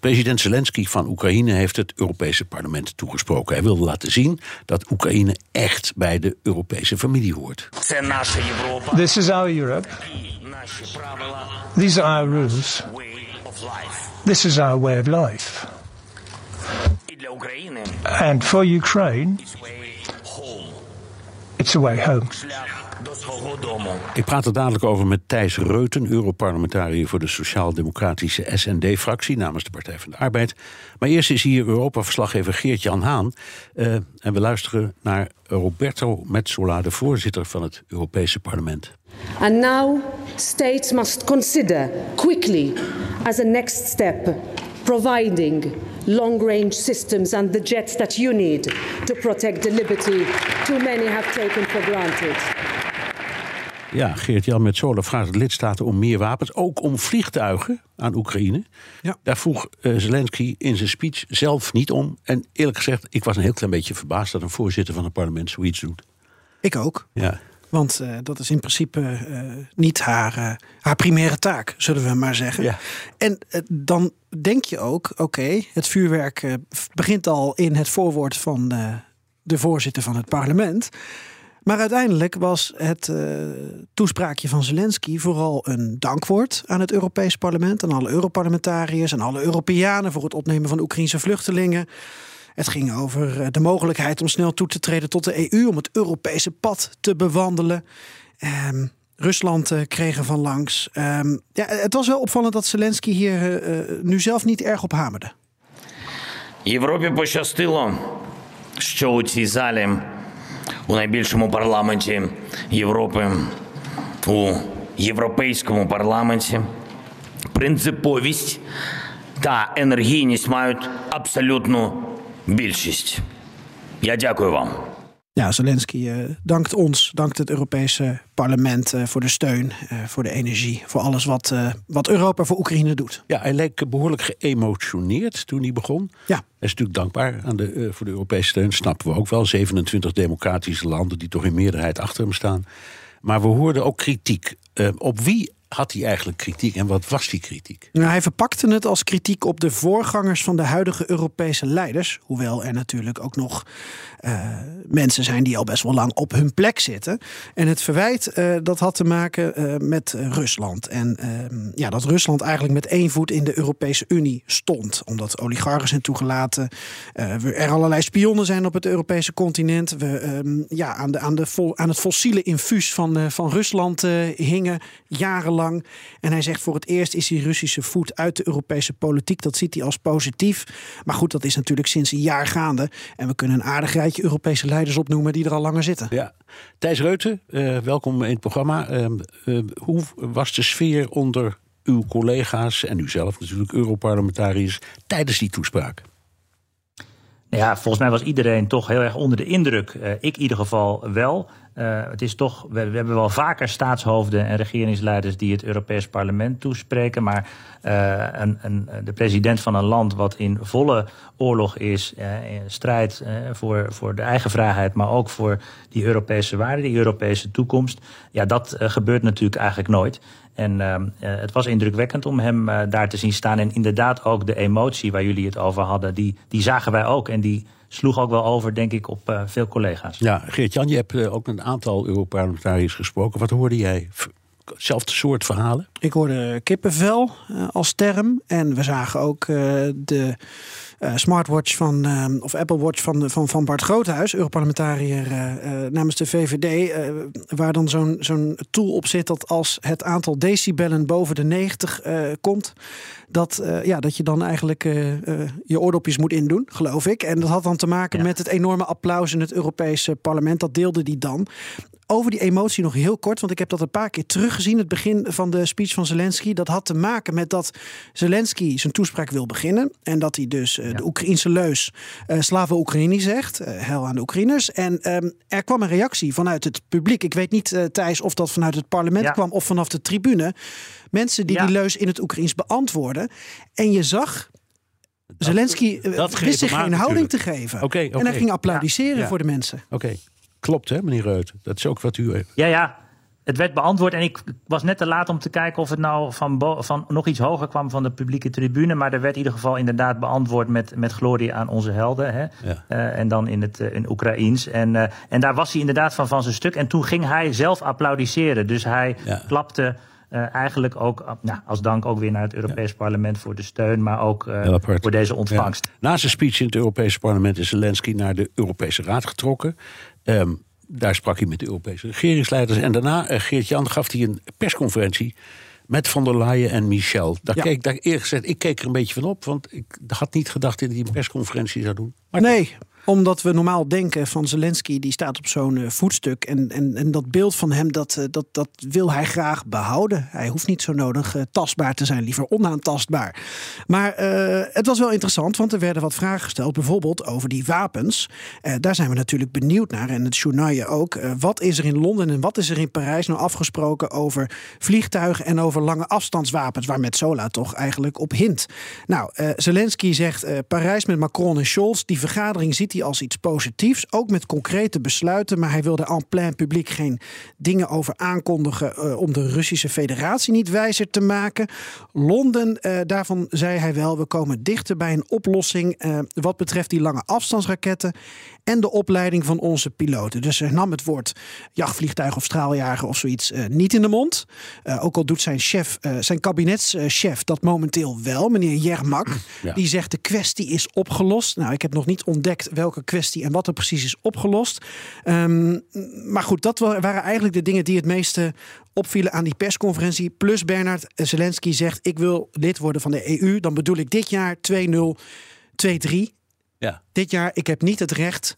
President Zelensky van Oekraïne heeft het Europese parlement toegesproken. Hij wilde laten zien dat Oekraïne echt bij de Europese familie hoort. This is our Europe. These are our rules. This is our way of life. And for Ukraine, it's a way home. Ik praat er dadelijk over met Thijs Reuten, Europarlementariër voor de Sociaal-Democratische SND-fractie namens de Partij van de Arbeid. Maar eerst is hier Europa-verslaggever Geert-Jan Haan. Uh, en we luisteren naar Roberto Metsola, de voorzitter van het Europese Parlement. And now states must consider quickly as a next step providing long-range systems and the jets that you need to protect the liberty too many have taken for granted. Ja, Geert-Jan Metzola vraagt de lidstaten om meer wapens, ook om vliegtuigen aan Oekraïne. Ja. Daar vroeg uh, Zelensky in zijn speech zelf niet om. En eerlijk gezegd, ik was een heel klein beetje verbaasd dat een voorzitter van het parlement zoiets doet. Ik ook. Ja. Want uh, dat is in principe uh, niet haar, haar primaire taak, zullen we maar zeggen. Ja. En dan denk je ook, oké, het vuurwerk begint al in het voorwoord van de voorzitter van het parlement. Maar uiteindelijk was het uh, toespraakje van Zelensky vooral een dankwoord aan het Europees Parlement, aan alle Europarlementariërs en alle Europeanen voor het opnemen van Oekraïnse vluchtelingen. Het ging over eh, de mogelijkheid om snel toe te treden tot de EU, om het Europese pad te bewandelen. Um, Rusland uh, kreeg er van langs. Um, ja, het was wel opvallend dat Zelensky hier uh, nu zelf niet erg op hamerde. Європі пощастило, що у цій залі у найбільшому парламенті Європи, у європейському парламенті принциповість та енергійність мають абсолютну більшість. Я дякую вам. Ja, Zelensky uh, dankt ons, dankt het Europese parlement uh, voor de steun, uh, voor de energie, voor alles wat, wat Europa voor Oekraïne doet. Ja, hij leek behoorlijk geëmotioneerd toen hij begon. Ja. Hij is natuurlijk dankbaar aan de, voor de Europese steun, snappen we ook wel. 27 democratische landen die toch in meerderheid achter hem staan. Maar we hoorden ook kritiek. op wie had hij eigenlijk kritiek en wat was die kritiek? Nou, hij verpakte het als kritiek op de voorgangers van de huidige Europese leiders. Hoewel er natuurlijk ook nog uh, mensen zijn die al best wel lang op hun plek zitten. En het verwijt uh, dat had te maken uh, met Rusland. En ehm, ja, dat Rusland eigenlijk met één voet in de Europese Unie stond. Omdat oligarchen zijn toegelaten. er allerlei spionnen zijn op het Europese continent. We ehm, ja, aan, de, aan, de aan het fossiele infuus van, van Rusland hingen jarenlang En hij zegt voor het eerst is die Russische voet uit de Europese politiek. Dat ziet hij als positief. Maar goed, dat is natuurlijk sinds een jaar gaande. En we kunnen een aardig rijtje Europese leiders opnoemen die er al langer zitten. Ja. Thijs Reuten, uh, welkom in het programma. Uh, uh, hoe was de sfeer onder uw collega's en u zelf natuurlijk, Europarlementariërs, tijdens die toespraak? Ja, volgens mij was iedereen toch heel erg onder de indruk. ik in ieder geval wel. Uh, het is toch, we, hebben wel vaker staatshoofden en regeringsleiders die het Europees Parlement toespreken. Maar uh, een, een, de president van een land wat in volle oorlog is, in strijd voor, voor de eigen vrijheid, maar ook voor die Europese waarden, die Europese toekomst. Ja, dat gebeurt natuurlijk eigenlijk nooit. En het was indrukwekkend om hem daar te zien staan. En inderdaad ook de emotie waar jullie het over hadden, die, die zagen wij ook. En die sloeg ook wel over, denk ik, op uh, veel collega's. Ja, Geert-Jan, je hebt uh, ook met een aantal Europarlementariërs gesproken. Wat hoorde jij? Zelfde soort verhalen? Ik hoorde kippenvel uh, als term. En we zagen ook de smartwatch van, uh, of Apple Watch van, van, van Bart Groothuis, Europarlementariër uh, namens de VVD, waar dan zo'n zo'n tool op zit dat als het aantal decibellen boven de 90 komt, dat, ja, dat je dan eigenlijk je oordopjes moet indoen, geloof ik. En dat had dan te maken ja. met het enorme applaus in het Europese parlement. Dat deelde die dan over die emotie nog heel kort, want ik heb dat een paar keer teruggezien. Het begin van de speech van Zelensky. Dat had te maken met dat Zelensky zijn toespraak wil beginnen. En dat hij dus uh, de Oekraïnse leus uh, Slava Oekraïni zegt. Uh, hel aan de Oekraïners. En um, er kwam een reactie vanuit het publiek. Ik weet niet, Thijs, of dat vanuit het parlement ja. kwam of vanaf de tribune. Mensen die ja. die leus in het Oekraïens beantwoorden. En je zag Zelensky dat wist zich geen houding te geven. Okay, okay. En hij ging applaudisseren voor de mensen. Oké, okay. Klopt hè, meneer Reuten. Dat is ook wat u. Ja, ja. Het werd beantwoord en ik was net te laat om te kijken of het nou van, van nog iets hoger kwam van de publieke tribune. Maar er werd in ieder geval inderdaad beantwoord met, met glorie aan onze helden. Hè? Ja. Uh, en dan in het uh, in Oekraïens. En, uh, en daar was hij inderdaad van van zijn stuk. En toen ging hij zelf applaudisseren. Dus hij ja. klapte. Uh, eigenlijk ook nou, als dank ook weer naar het Europees ja. Parlement voor de steun, maar ook uh, voor deze ontvangst. Ja. Na zijn speech in het Europese parlement is Zelensky naar de Europese Raad getrokken. Um, daar sprak hij met de Europese regeringsleiders. En daarna, uh, Geert-Jan, gaf hij een persconferentie met Van der Leyen en Michel. Daar keek, daar eerlijk gezegd, ik keek er een beetje van op, want ik had niet gedacht dat hij een persconferentie zou doen. Maar nee, omdat we normaal denken van Zelensky, die staat op zo'n uh, voetstuk. En, en, en dat beeld van hem, dat, uh, dat, dat wil hij graag behouden. Hij hoeft niet zo nodig uh, tastbaar te zijn, liever onaantastbaar. Maar het was wel interessant, want er werden wat vragen gesteld. Bijvoorbeeld over die wapens. daar zijn we natuurlijk benieuwd naar. En het journaal ook. wat is er in Londen en wat is er in Parijs nou afgesproken over vliegtuigen en over lange afstandswapens? Waar Metzola toch eigenlijk op hint. Nou, Zelensky zegt Parijs met Macron en Scholz. Die vergadering ziet hij als iets positiefs, ook met concrete besluiten. Maar hij wilde en plein publiek geen dingen over aankondigen uh, om de Russische Federatie niet wijzer te maken. Londen, uh, daarvan zei hij wel, we komen dichter bij een oplossing uh, wat betreft die lange afstandsraketten en de opleiding van onze piloten. Dus hij nam het woord jachtvliegtuig of straaljager of zoiets niet in de mond. ook al doet zijn chef, zijn kabinetschef dat momenteel wel, meneer Jermak. Ja. Die zegt de kwestie is opgelost. Nou, ik heb nog niet ontdekt wel welke kwestie en wat er precies is opgelost. Um, maar goed, dat waren eigenlijk de dingen die het meeste opvielen aan die persconferentie. Plus Bernard Zelensky zegt: Ik wil lid worden van de EU. Dan bedoel ik dit jaar 2-0-2-3. Ja. Dit jaar, ik heb niet het recht.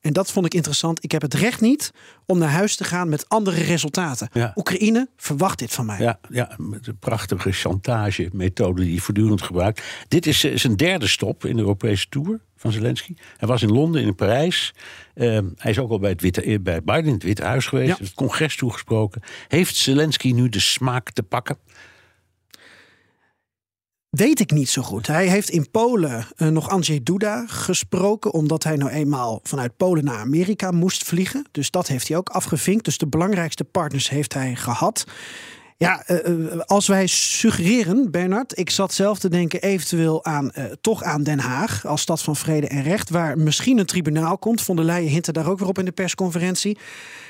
En dat vond ik interessant. Ik heb het recht niet om naar huis te gaan met andere resultaten. Ja. Oekraïne verwacht dit van mij. Ja, ja met de prachtige chantage-methode die hij voortdurend gebruikt. Dit is zijn derde stop in de Europese Tour van Zelensky. Hij was in Londen, in Parijs. Uh, hij is ook al bij, het Witte, bij Biden in het Witte Huis geweest. Ja. Het congres toegesproken. Heeft Zelensky nu de smaak te pakken? Weet ik niet zo goed. Hij heeft in Polen uh, nog Andrzej Duda gesproken, omdat hij nou eenmaal vanuit Polen naar Amerika moest vliegen. Dus dat heeft hij ook afgevinkt. Dus de belangrijkste partners heeft hij gehad. Ja, uh, als wij suggereren, Bernard, ik zat zelf te denken eventueel aan, uh, toch aan Den Haag als stad van vrede en recht, waar misschien een tribunaal komt. Von der Leyen hintte daar ook weer op in de persconferentie.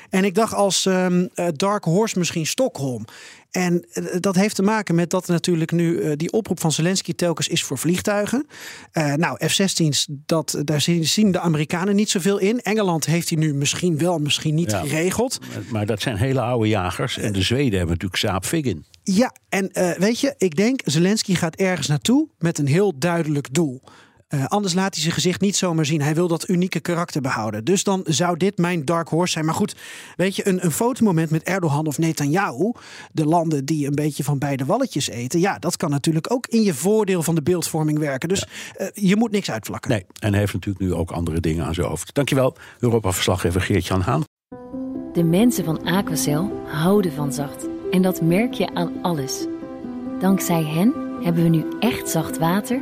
En ik dacht als um, Dark Horse misschien Stockholm. En dat heeft te maken met dat natuurlijk nu uh, die oproep van Zelensky telkens is voor vliegtuigen. Uh, nou, F-16's, dat, daar zien de Amerikanen niet zoveel in. Engeland heeft hij nu misschien wel, misschien niet ja, geregeld. Maar dat zijn hele oude jagers. En de Zweden hebben natuurlijk Saab Viggen. Ja, en uh, weet je, ik denk Zelensky gaat ergens naartoe met een heel duidelijk doel. Uh, anders laat hij zijn gezicht niet zomaar zien. Hij wil dat unieke karakter behouden. Dus dan zou dit mijn dark horse zijn. Maar goed, weet je, een, een fotomoment met Erdogan of Netanyahu, de landen die een beetje van beide walletjes eten, ja, dat kan natuurlijk ook in je voordeel van de beeldvorming werken. Dus ja. uh, je moet niks uitvlakken. Nee, en hij heeft natuurlijk nu ook andere dingen aan zijn hoofd. Dankjewel, Europa-verslaggever Geert-Jan Haan. De mensen van Aquacel houden van zacht. En dat merk je aan alles. Dankzij hen hebben we nu echt zacht water